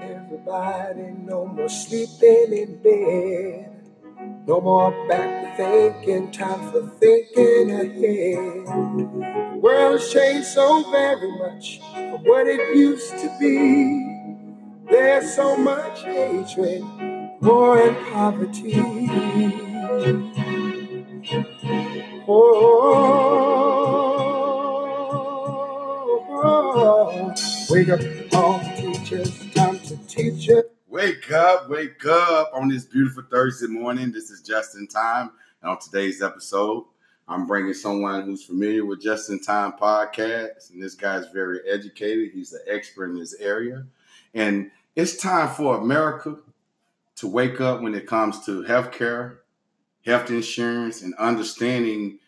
Everybody, no more sleeping in bed. No more back to thinking, time for thinking ahead. The world has changed so very much from what it used to be. There's so much hatred, war and poverty. Oh, oh, oh, wake up, all teachers, time to teach it. Wake up, wake up on this beautiful Thursday morning. This is Just in Time. And on today's episode, I'm bringing someone who's familiar with Just in Time podcast. And this guy's very educated, he's an expert in this area. And it's time for America to wake up when it comes to healthcare, health insurance, and understanding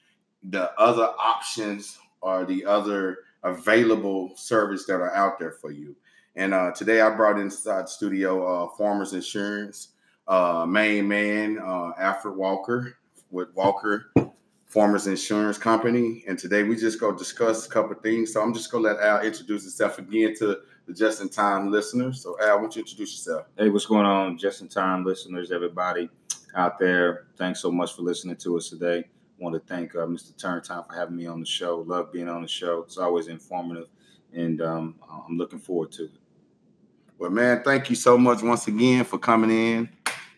the other options or the other available service that are out there for you. And uh, today I brought inside studio uh, Farmers Insurance, uh, main man, uh, Alfred Walker with Walker Farmers Insurance Company. And today we just go discuss a couple of things. So I'm just gonna let Al introduce himself again to the Just in Time listeners. So Al, why don't you introduce yourself? Hey, what's going on, just in time listeners, everybody out there? Thanks so much for listening to us today. Want to thank uh, Mr. Turntime for having me on the show. Love being on the show. It's always informative, and um, I'm looking forward to it. Well, man, thank you so much once again for coming in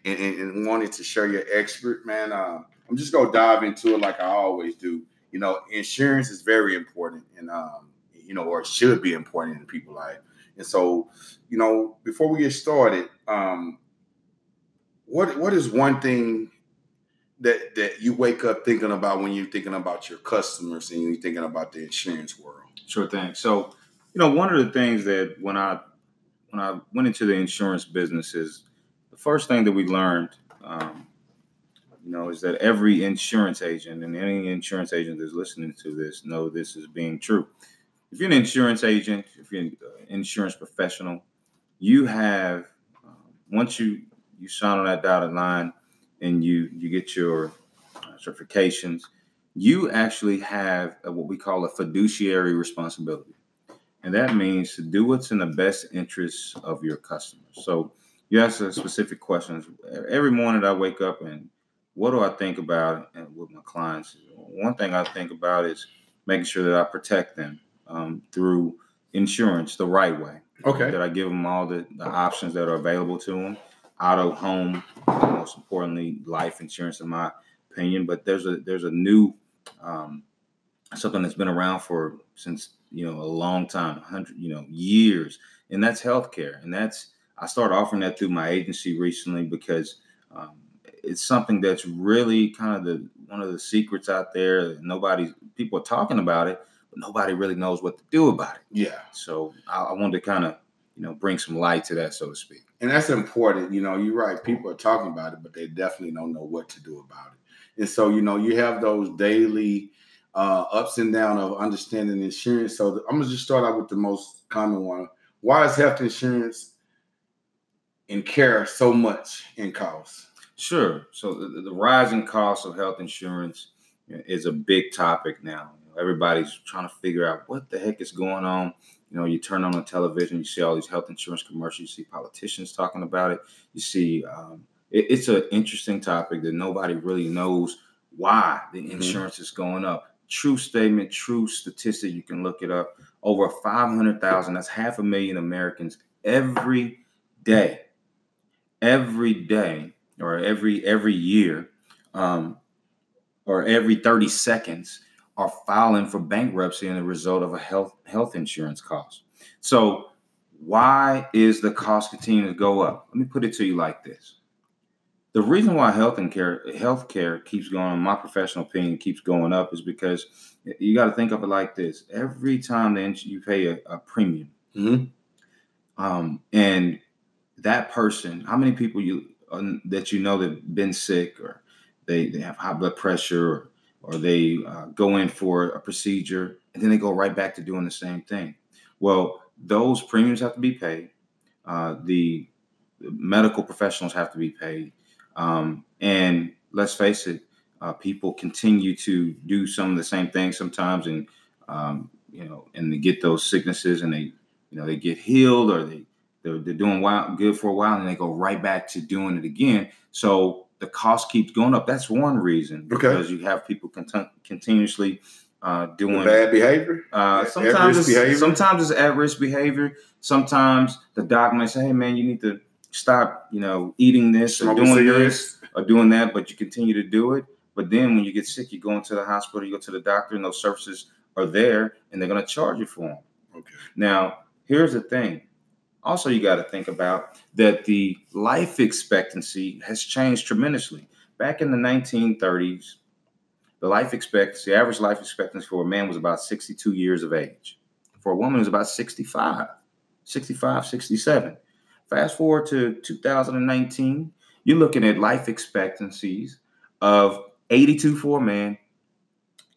and, and, and wanting to share your expert, man. Uh, I'm just gonna dive into it like I always do. You know, insurance is very important, and um, you know, or should be important in people's life. And so, you know, before we get started, um, what what is one thing that that you wake up thinking about when you're thinking about your customers and you're thinking about the insurance world? Sure thing. So, you know, one of the things that when I when I went into the insurance business is the first thing that we learned, um, you know, is that every insurance agent and any insurance agent that's listening to this know this is being true. If you're an insurance agent, if you're an insurance professional, you have um, once you you sign on that dotted line and you you get your uh, certifications, you actually have what we call a fiduciary responsibility. And that means to do what's in the best interest of your customers. So you ask a specific questions. Every morning I wake up and what do I think about and with my clients? One thing I think about is making sure that I protect them um, through insurance the right way. Okay. That I give them all the, the options that are available to them. Auto, home, most importantly, life insurance, in my opinion. But there's a there's a new um, something that's been around for since you know a long time, hundred you know years, and that's healthcare. And that's I started offering that through my agency recently because um, it's something that's really kind of the one of the secrets out there. Nobody people are talking about it, but nobody really knows what to do about it. Yeah. So I, I wanted to kind of you know bring some light to that, so to speak. And that's important. You know, you're right. People are talking about it, but they definitely don't know what to do about it. And so, you know, you have those daily uh, ups and down of understanding insurance. So I'm gonna just start out with the most common one. Why is health insurance and care so much in cost? Sure. So the, the rising cost of health insurance is a big topic now. Everybody's trying to figure out what the heck is going on. You know, you turn on the television, you see all these health insurance commercials, you see politicians talking about it. You see, um, it, it's an interesting topic that nobody really knows why the Mhm. insurance is going up. True statement, true statistic. You can look it up. Over 500,000, that's half a million Americans every day, every day, or every every year, um, or every 30 seconds are filing for bankruptcy as a result of a health health insurance cost. So why is the cost continuing to go up? Let me put it to you like this. The reason why health and care healthcare keeps going, my professional opinion, keeps going up is because you got to think of it like this. Every time that you pay a, a premium, Mhm. um, and that person, how many people you uh, that you know that been sick or they, they have high blood pressure or, or they uh, go in for a procedure and then they go right back to doing the same thing. Well, those premiums have to be paid. Uh, the medical professionals have to be paid. Um, and let's face it, uh, people continue to do some of the same things sometimes, and um, you know, and they get those sicknesses, and they, you know, they get healed, or they they're, they're doing wild, good for a while and they go right back to doing it again. So the cost keeps going up. That's one reason Okay. because you have people contin- continuously uh, doing Bad behavior. uh, sometimes it's, behavior? sometimes it's at risk behavior. Sometimes the doc may say, "Hey, man, you need to stop, you know, eating this or Smoking doing cigarettes. this or doing that," but you continue to do it. But then when you get sick, you go into the hospital, you go to the doctor, and those services are there, and they're going to charge you for them. Okay. Now, here's the thing. Also, you got to think about that the life expectancy has changed tremendously. Back in the 1930s, the life expectancy, average life expectancy for a man was about 62 years of age. For a woman, it was about 65, 65, 67. Fast forward to 2019, you're looking at life expectancies of 82 for a man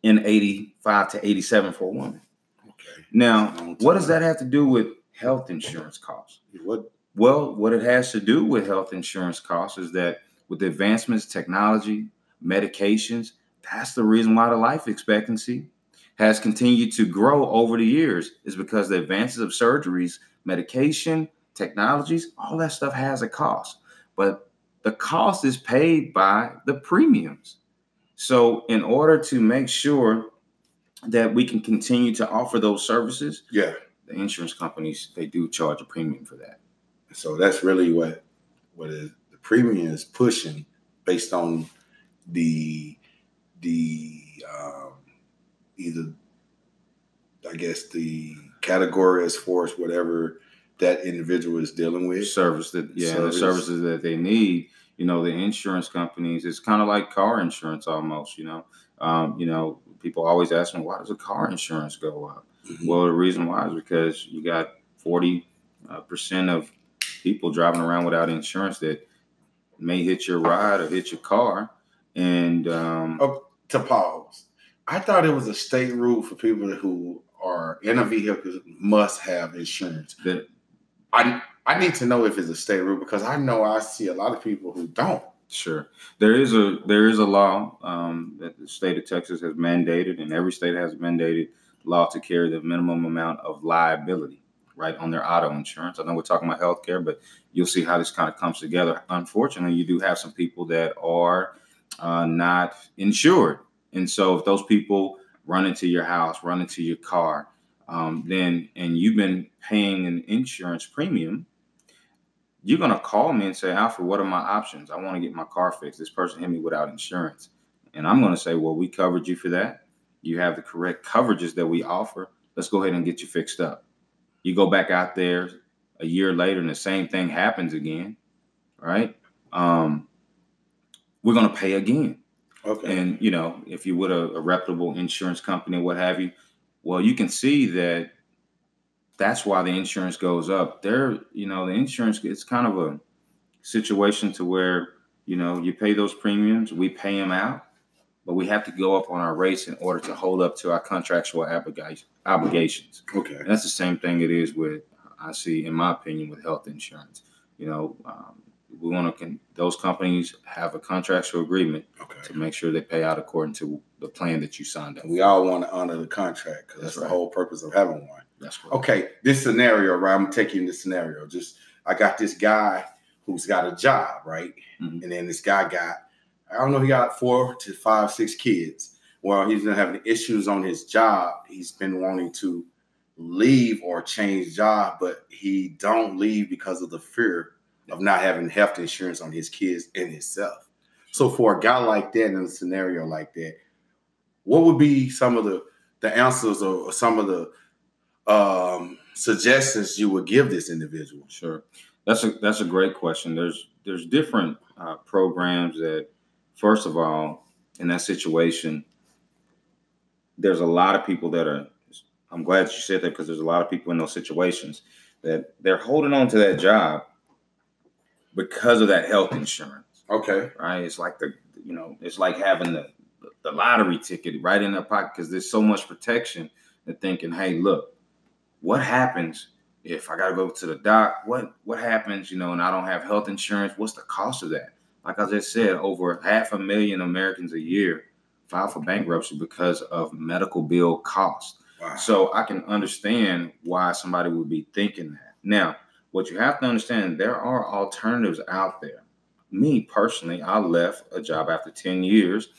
and 85 to 87 for a woman. Okay. Now, what does that have to do with health insurance costs? What? Well, what it has to do with health insurance costs is that with advancements, technology, medications, that's the reason why the life expectancy has continued to grow over the years, is because the advances of surgeries, medication, technologies, all that stuff has a cost. But the cost is paid by the premiums. So, in order to make sure that we can continue to offer those services, Yeah. the insurance companies they do charge a premium for that. So that's really what what is the premium is pushing based on the the um, either I guess the category as far as whatever that individual is dealing with. Service that yeah, and the services that they need. You know, the insurance companies. It's kind of like car insurance almost. You know, um, you know, people always ask me why does the car insurance go up? Mhm. Well, the reason why is because you got forty uh, percent of people driving around without insurance that may hit your ride or hit your car, and um, Oh. to pause. I thought it was a state rule for people who are in a vehicle must have insurance. that I I need to know if it's a state rule because I know I see a lot of people who don't. Sure. There is a there is a law um, that the state of Texas has mandated, and every state has mandated law to carry the minimum amount of liability, right, on their auto insurance. I know we're talking about healthcare, but you'll see how this kind of comes together. Unfortunately, you do have some people that are uh, not insured, and so if those people run into your house, run into your car, um, then and you've been paying an insurance premium you're gonna call me and say, Alfred, what are my options? I want to get my car fixed. This person hit me without insurance. And I'm gonna say, Well, we covered you for that. You have the correct coverages that we offer. Let's go ahead and get you fixed up. You go back out there a year later and the same thing happens again, right? Um, we're gonna pay again. Okay. And you know, if you would a, a reputable insurance company, what have you, well, you can see that that's why the insurance goes up. There, you know, the insurance it's kind of a situation to where you know you pay those premiums, we pay them out, but we have to go up on our rates in order to hold up to our contractual obligations. okay. And that's the same thing it is with, I see, in my opinion, with health insurance. You know, um, we want to, con- those companies have a contractual agreement Okay. to make sure they pay out according to the plan that you signed up. We all want to honor the contract because that's, That's the whole purpose of having one. That's correct. Okay, this scenario, right? I'm taking this scenario. Just I got this guy who's got a job, right? Mhm. And then this guy got, I don't know, he got four to five, six kids. Well, he's been having issues on his job. He's been wanting to leave or change job, but he don't leave because of the fear of not having health insurance on his kids and himself. So for a guy like that in a scenario like that, what would be some of the the answers or, or some of the um, suggestions you would give this individual? Sure, that's a that's a great question. There's there's different uh, programs that, first of all, in that situation, there's a lot of people that are. I'm glad you said that because there's a lot of people in those situations that they're holding on to that job because of that health insurance. Okay. right? It's like the you know, it's like having the the lottery ticket right in their pocket because there's so much protection. They're thinking, hey, look, what happens if I gotta go to the doc? What what happens, you know, and I don't have health insurance? What's the cost of that? Like I just said, over half a million Americans a year file for bankruptcy because of medical bill costs. Wow. So I can understand why somebody would be thinking that. Now, what you have to understand, there are alternatives out there. Me personally, I left a job after 10 years.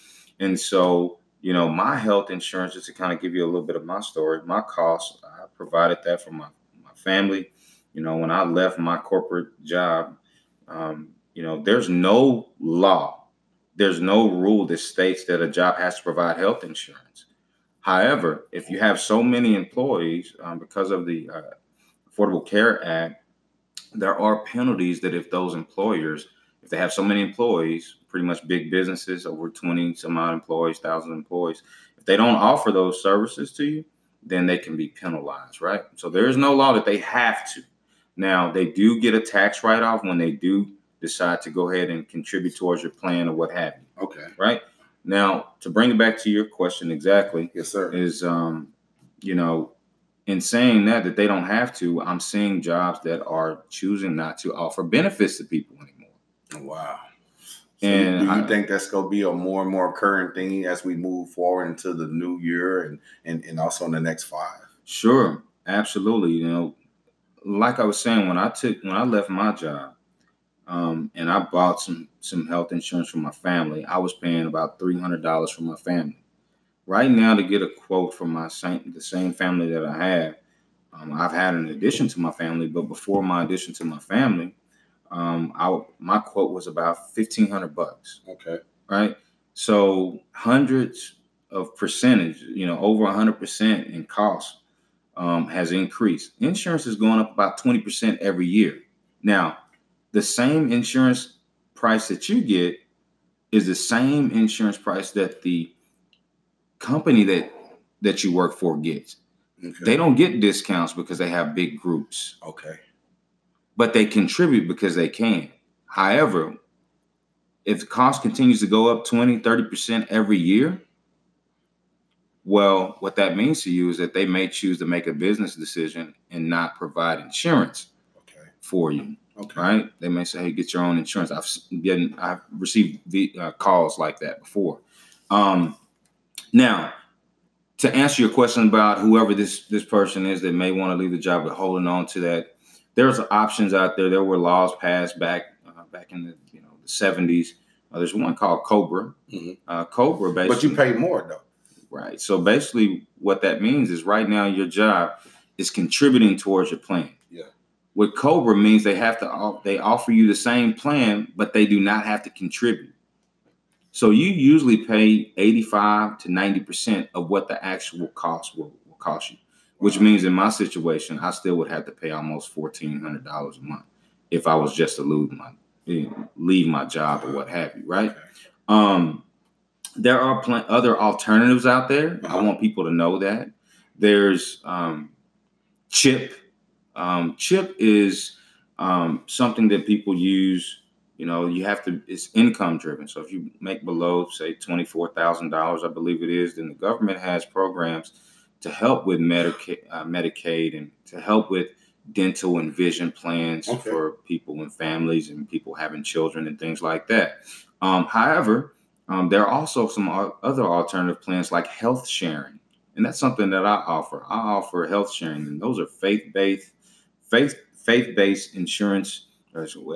And so, you know, my health insurance, just to kind of give you a little bit of my story, my costs, I provided that for my, my family. You know, when I left my corporate job, um, you know, there's no law, there's no rule that states that a job has to provide health insurance. However, if you have so many employees um, because of the uh, Affordable Care Act, there are penalties that if those employers, if they have so many employees, pretty much big businesses, over 20 some odd employees, thousand employees, if they don't offer those services to you, then they can be penalized, right? So there is no law that they have to. Now, they do get a tax write off when they do decide to go ahead and contribute towards your plan or what have you. Okay. Right? Now, to bring it back to your question exactly, Yes, sir. is um, you know, in saying that that they don't have to, I'm seeing jobs that are choosing not to offer benefits to people anymore. Wow. So And do you I- think that's going to be a more and more current thing as we move forward into the new year and and, and also in the next five? Sure, absolutely. You know, like I was saying, when I took when I left my job, um, and I bought some some health insurance for my family, I was paying about three hundred dollars for my family. Right now, to get a quote from my same the same family that I have, um, I've had an addition to my family, but before my addition to my family, um, I my quote was about fifteen hundred bucks Okay. right? So hundreds of percentage, you know, over hundred percent in cost um, has increased. Insurance is going up about twenty percent every year. Now, the same insurance price that you get is the same insurance price that the company that that you work for gets. Okay. They don't get discounts because they have big groups okay. But they contribute because they can. However, if the cost continues to go up 20, 30% every year, well, what that means to you is that they may choose to make a business decision and not provide insurance Okay. for you, Okay. right? They may say, "Hey, get your own insurance." I've getting, I've received the uh, calls like that before. Um, now, to answer your question about whoever this this person is that may want to leave the job but holding on to that, there's options out there. There were laws passed back uh, back in the you know the 70s. Uh, there's one called Cobra. Mhm. Uh, Cobra basically. But you pay more though. Right. So basically, what that means is right now your job is contributing towards your plan. Yeah. With Cobra means they have to they offer you the same plan, but they do not have to contribute. So you usually pay 85 to 90 percent of what the actual cost will, will cost you, which means in my situation, I still would have to pay almost fourteen hundred dollars a month if I was just to lose my leave my job or what have you. Right. Um, there are pl- other alternatives out there. I Uh-huh. want people to know that. There's um, CHIP. Um, CHIP is um, something that people use. You know, you have to. It's income driven. So if you make below, say, twenty four thousand dollars, I believe it is, then the government has programs to help with Medicaid, uh, Medicaid, and to help with dental and vision plans Okay. for people and families and people having children and things like that. Um, however, um, there are also some other alternative plans like health sharing, and that's something that I offer. I offer health sharing, and those are faith-based, faith faith-based insurance.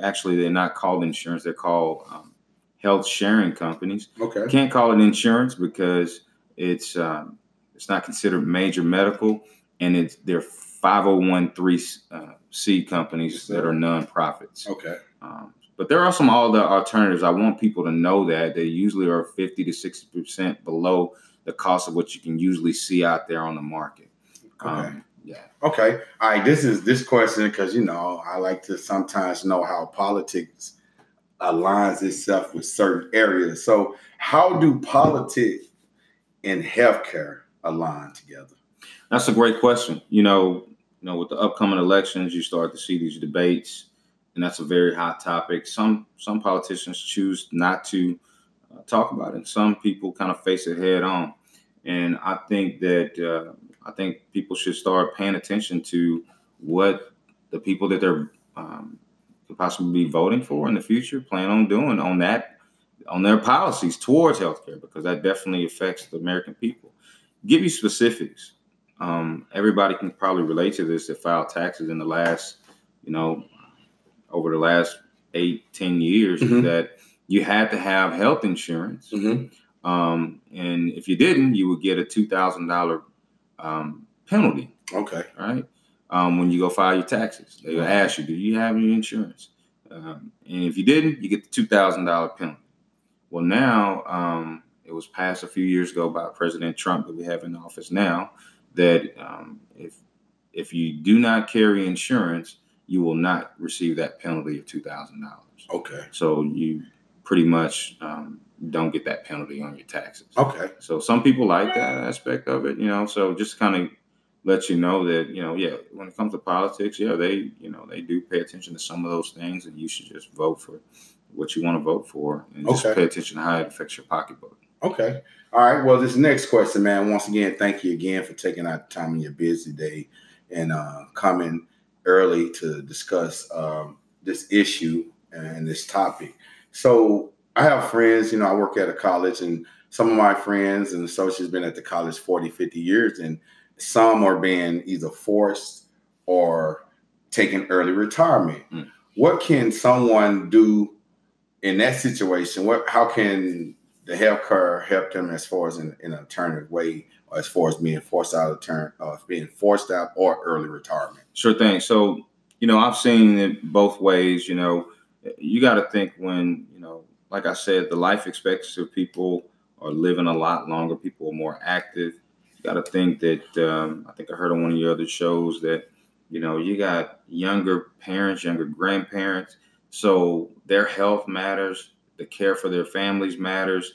Actually, they're not called insurance; they're called um, health sharing companies. Okay. Can't call it insurance because it's um, it's not considered major medical, and it's they're 501c uh, C companies that are nonprofits. Okay. Um, but there are some all the alternatives. I want people to know that they usually are 50 to 60 percent below the cost of what you can usually see out there on the market. Okay. Um, yeah. Okay. All right. This is this question because you know I like to sometimes know how politics aligns itself with certain areas. So, how do politics and healthcare align together? That's a great question. You know, you know, with the upcoming elections, you start to see these debates, and that's a very hot topic. Some some politicians choose not to uh, talk about it. Some people kind of face it head on, and I think that uh, I think people should start paying attention to what the people that they're um, could possibly be voting for in the future plan on doing on that on their policies towards healthcare because that definitely affects the American people. Give you specifics um, everybody can probably relate to this that filed taxes in the last, you know, over the last eight, ten years Mhm. that you had to have health insurance. hmm Um, and if you didn't, you would get a two thousand dollar um, penalty, Okay. right? Um, when you go file your taxes, they will ask you, "Do you have any insurance?" Um, and if you didn't, you get the two thousand dollar penalty. Well, now um, it was passed a few years ago by President Trump that we have in office now that um, if if you do not carry insurance, you will not receive that penalty of two thousand dollars. Okay. So you pretty much um, don't get that penalty on your taxes. Okay. So some people like that aspect of it, you know. So just kind of let you know that you know, yeah, when it comes to politics, yeah, they you know they do pay attention to some of those things, and you should just vote for what you want to vote for, and just pay attention to how it affects your pocketbook. Okay. All right. Well, this next question, man. Once again, thank you again for taking out time in your busy day and uh, coming early to discuss um, this issue and this topic. So, I have friends. You know, I work at a college, and some of my friends and associates been at the college 40, 50 years, and some are being either forced or taking early retirement. Mm. What can someone do in that situation? What? How can the health care helped him as far as in, in an alternative way, or as far as being forced out of turn, uh, being forced out or early retirement. Sure thing. So, you know, I've seen it both ways. You know, you got to think when, you know, like I said, the life expectancy of people are living a lot longer. People are more active. You got to think that, um, I think I heard on one of your other shows that, you know, you got younger parents, younger grandparents. So their health matters. The care for their families matters.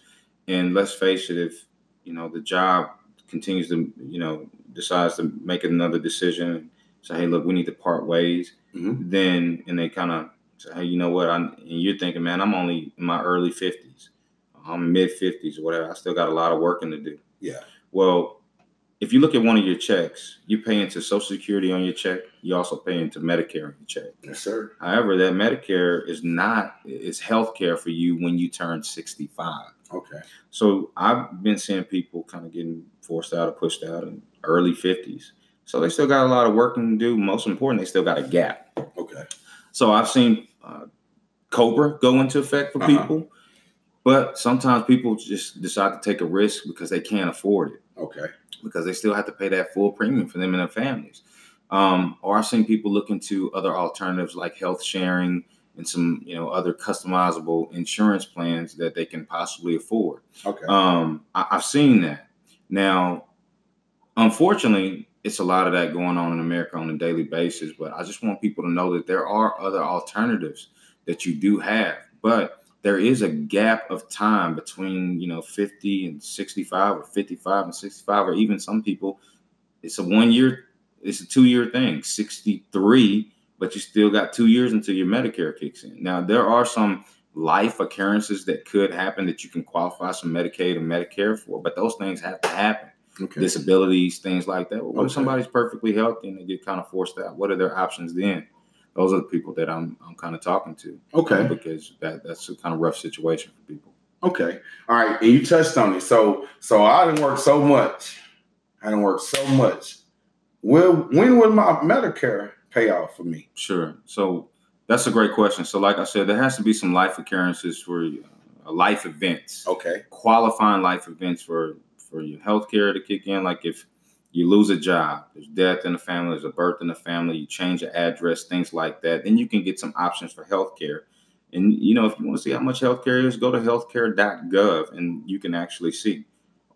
And let's face it, if, you know, the job continues to, you know, decides to make another decision say, hey, look, we need to part ways. Mhm. Then, and they kind of say, hey, you know what? I'm, and you're thinking, man, I'm only in my early 50s, I'm mid 50s or whatever. I still got a lot of working to do. Yeah. Well, if you look at one of your checks, you pay into Social Security on your check. You also pay into Medicare on your check. Yes, sir. However, that Medicare is not is health care for you when you turn 65. Okay. So I've been seeing people kind of getting forced out or pushed out in early 50s. So they still got a lot of work to do. Most important, they still got a gap. Okay. So I've seen uh, Cobra go into effect for Uh-huh. people, but sometimes people just decide to take a risk because they can't afford it Okay. because they still have to pay that full premium for them and their families. Um, or I've seen people look into other alternatives like health sharing and some, you know, other customizable insurance plans that they can possibly afford. Okay. Um, I, I've seen that. Now, unfortunately, it's a lot of that going on in America on a daily basis. But I just want people to know that there are other alternatives that you do have. But there is a gap of time between, you know, 50 and 65 or 55 and 65, or even some people, it's a one year, it's a two year thing, 63, but you still got two years until your Medicare kicks in. Now, there are some life occurrences that could happen that you can qualify some Medicaid and Medicare for, but those things have to happen. okay. Disabilities, things like that. Well, what Okay. if somebody's perfectly healthy and they get kind of forced out? What are their options then? Those are the people that I'm I'm kind of talking to. Okay. Because that that's a kind of rough situation for people. Okay. All right. And you touched on it. So so I didn't work so much. I didn't work so much. Will when will my Medicare pay off for me? Sure. So that's a great question. So like I said, there has to be some life occurrences for uh, life events. Okay. qualifying life events for for your health care to kick in. Like if you lose a job, there's death in the family, there's a birth in the family, you change your address, things like that, then you can get some options for health care. And you know, if you want to see how much health care is, go to healthcare.gov and you can actually see.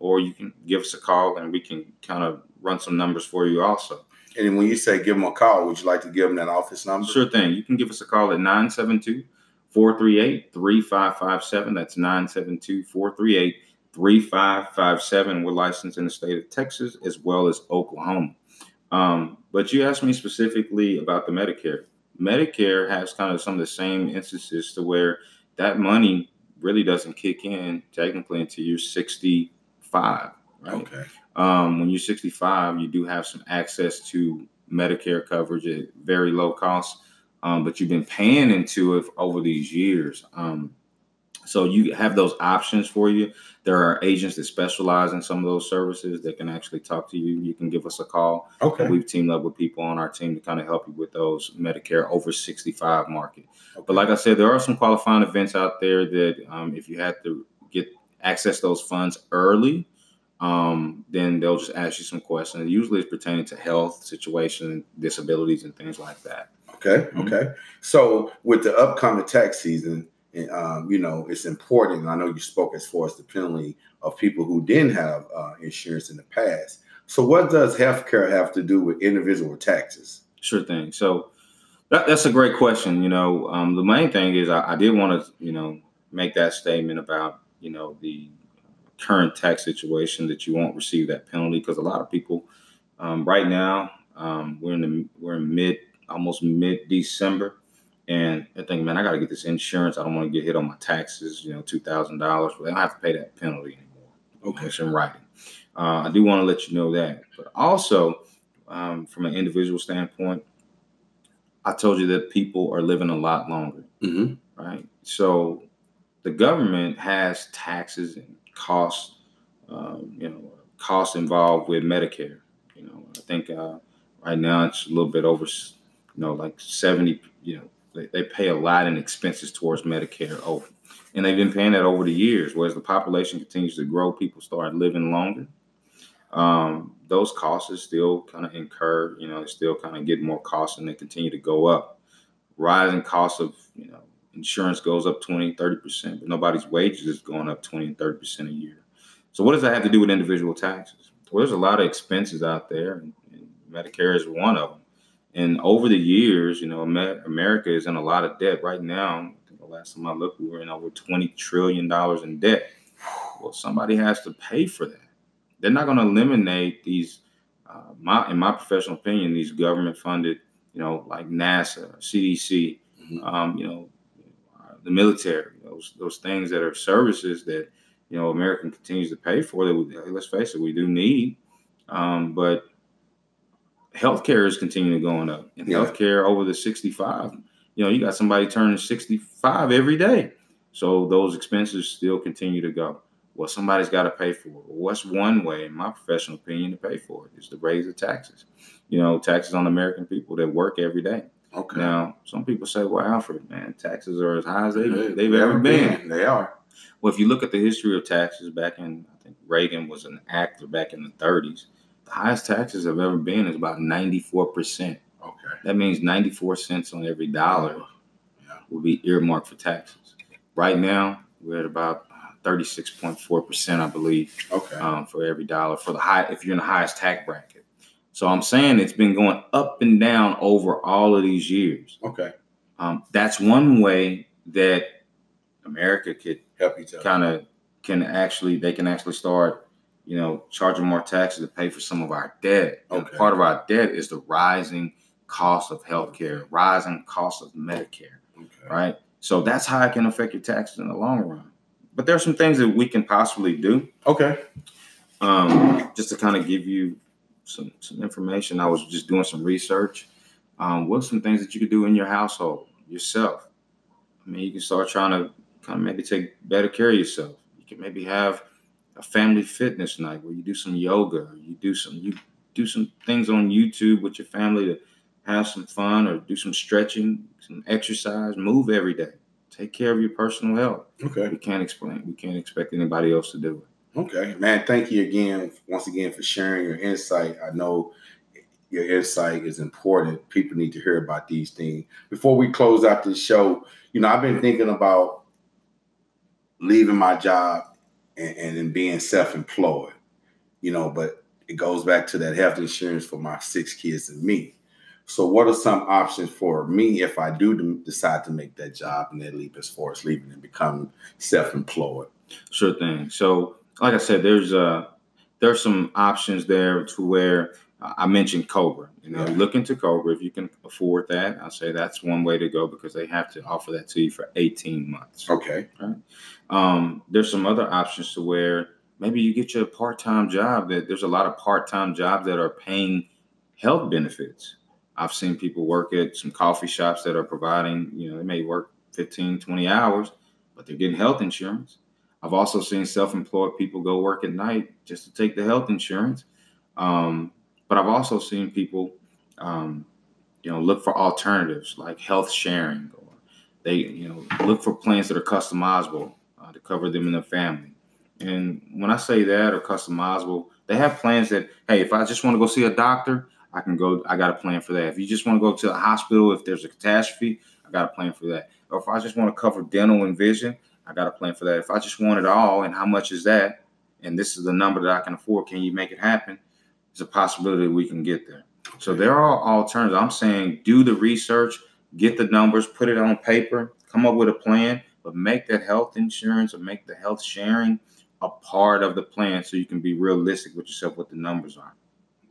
Or you can give us a call and we can kind of run some numbers for you also. And when you say give them a call, would you like to give them that office number? Sure thing. You can give us a call at 972 438 3557. That's 972 438 3557. We're licensed in the state of Texas as well as Oklahoma. Um, but you asked me specifically about the Medicare. Medicare has kind of some of the same instances to where that money really doesn't kick in technically until you're 65. Right? Okay. Um, when you're 65, you do have some access to Medicare coverage at very low cost, um, but you've been paying into it over these years. Um, So you have those options for you. There are agents that specialize in some of those services that can actually talk to you. You can give us a call. Okay. We've teamed up with people on our team to kind of help you with those Medicare over 65 market. But like I said, there are some qualifying events out there that um, if you had to get access those funds early, um, then they'll just ask you some questions. Usually it's pertaining to health situation, disabilities, and things like that. Okay. Mhm. Okay. So with the upcoming tax season, um, you know, it's important. I know you spoke as far as the penalty of people who didn't have uh, insurance in the past. So what does healthcare have to do with individual taxes? Sure thing. So that, that's a great question. You know, um, the main thing is I, I did want to, you know, make that statement about, you know, the current tax situation that you won't receive that penalty because a lot of people um, right now um, we're in the we're in mid almost mid December and I think, man, I got to get this insurance. I don't want to get hit on my taxes. You know, two thousand dollars, but they don't have to pay that penalty anymore. Okay. It's in writing. Uh, I do want to let you know that, but also um, from an individual standpoint, I told you that people are living a lot longer, Mm-hmm. right? So the government has taxes and costs, um, you know, costs involved with Medicare. You know, I think uh, right now it's a little bit over, you know, like seventy. You know, they, they pay a lot in expenses towards Medicare over, and they've been paying that over the years. Whereas the population continues to grow, people start living longer. Um, those costs are still kind of incur. You know, they still kind of get more costs, and they continue to go up. Rising costs of you know insurance goes up 20 30% but nobody's wages is going up 20 and 30% a year so what does that have to do with individual taxes well there's a lot of expenses out there and, and medicare is one of them and over the years you know america is in a lot of debt right now I think the last time i looked we were in over 20 trillion dollars in debt well somebody has to pay for that they're not going to eliminate these uh, my in my professional opinion these government funded you know like nasa cdc Mhm. um, you know, the military, those those things that are services that you know American continues to pay for. That we, let's face it, we do need, um, but healthcare is continuing going up, and Yeah. healthcare over the sixty-five. You know, you got somebody turning sixty-five every day, so those expenses still continue to go. Well, somebody's got to pay for it. What's one way, in my professional opinion, to pay for it is to raise the taxes. You know, taxes on American people that work every day. Okay. Now, some people say, "Well, Alfred, man, taxes are as high as they, They- they've ever been." They are. Well, if you look at the history of taxes back in, I think Reagan was an actor back in the 30s. The highest taxes I've ever been is about 94 percent. Okay. That means 94 cents on every dollar Yeah. will be earmarked for taxes. Right now, we're at about 36.4 percent, I believe, Okay. um, for every dollar for the high. If you're in the highest tax bracket, so I'm saying it's been going up and down over all of these years. Okay. Um, that's one way that America could Help each other. kind of can actually they can actually start, you know, charging more taxes to pay for some of our debt. And part of our debt is the rising cost of healthcare, rising cost of Medicare, Okay. right? So that's how it can affect your taxes in the long run. But there are some things that we can possibly do Okay. um, just to kind of give you some some information. I was just doing some research. Um, what's some things that you could do in your household yourself? I mean, you can start trying to kind of maybe take better care of yourself. You can maybe have a family fitness night where you do some yoga, you do some you do some things on YouTube with your family to have some fun, or do some stretching, some exercise, move every day. Take care of your personal health. Okay. We can't explain. We can't expect anybody else to do it. Okay, man. Thank you again, once again, for sharing your insight. I know your insight is important. People need to hear about these things. Before we close out this show, you know, I've been thinking about leaving my job and, and then being self-employed. You know, but it goes back to that health insurance for my six kids and me. So, what are some options for me if I do decide to make that job and that leap as far as leaving and becoming self-employed? Sure thing. So, like I said, there's uh there's some options there to where I mentioned Cobra. You know, Yeah. look into Cobra if you can afford that. I say that's one way to go because they have to offer that to you for 18 months. Okay. Um, there's some other options to where maybe you get you a part-time job. That there's a lot of part-time jobs that are paying health benefits. I've seen people work at some coffee shops that are providing, you know, they may work 15, 20 hours, but they're getting health insurance. I've also seen self-employed people go work at night just to take the health insurance. Um, but I've also seen people, um, you know, look for alternatives like health sharing, or they, you know, look for plans that are customizable uh, to cover them and their family. And when I say that or customizable, they have plans that, hey, if I just want to go see a doctor, I can go. I got a plan for that. If you just want to go to the hospital, if there's a catastrophe, I got a plan for that. Or if I just want to cover dental and vision, I got a plan for that. If I just want it all, and how much is that? And this is the number that I can afford. Can you make it happen? It's a possibility we can get there. So there are alternatives. I'm saying do the research, get the numbers, put it on paper, come up with a plan, but make that health insurance or make the health sharing a part of the plan so you can be realistic with yourself what the numbers are.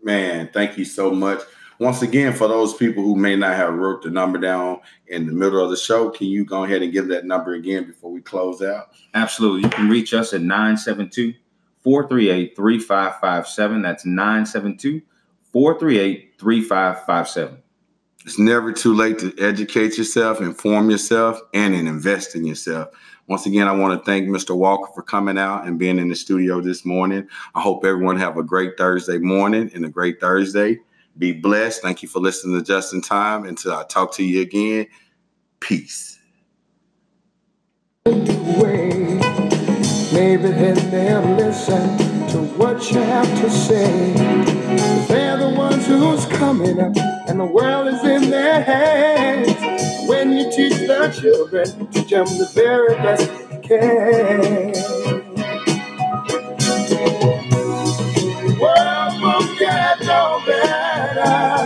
Man, thank you so much. Once again, for those people who may not have wrote the number down in the middle of the show, can you go ahead and give that number again before we close out? Absolutely. You can reach us at 972 438 3557. That's 972 438 3557. It's never too late to educate yourself, inform yourself, and invest in yourself. Once again, I want to thank Mr. Walker for coming out and being in the studio this morning. I hope everyone have a great Thursday morning and a great Thursday. Be blessed. Thank you for listening to Just in Time. Until I talk to you again, peace. Maybe they'll listen to what you have to say. They're the ones who's coming up, and the world is in their hands. When you teach the children, teach them the very best you can.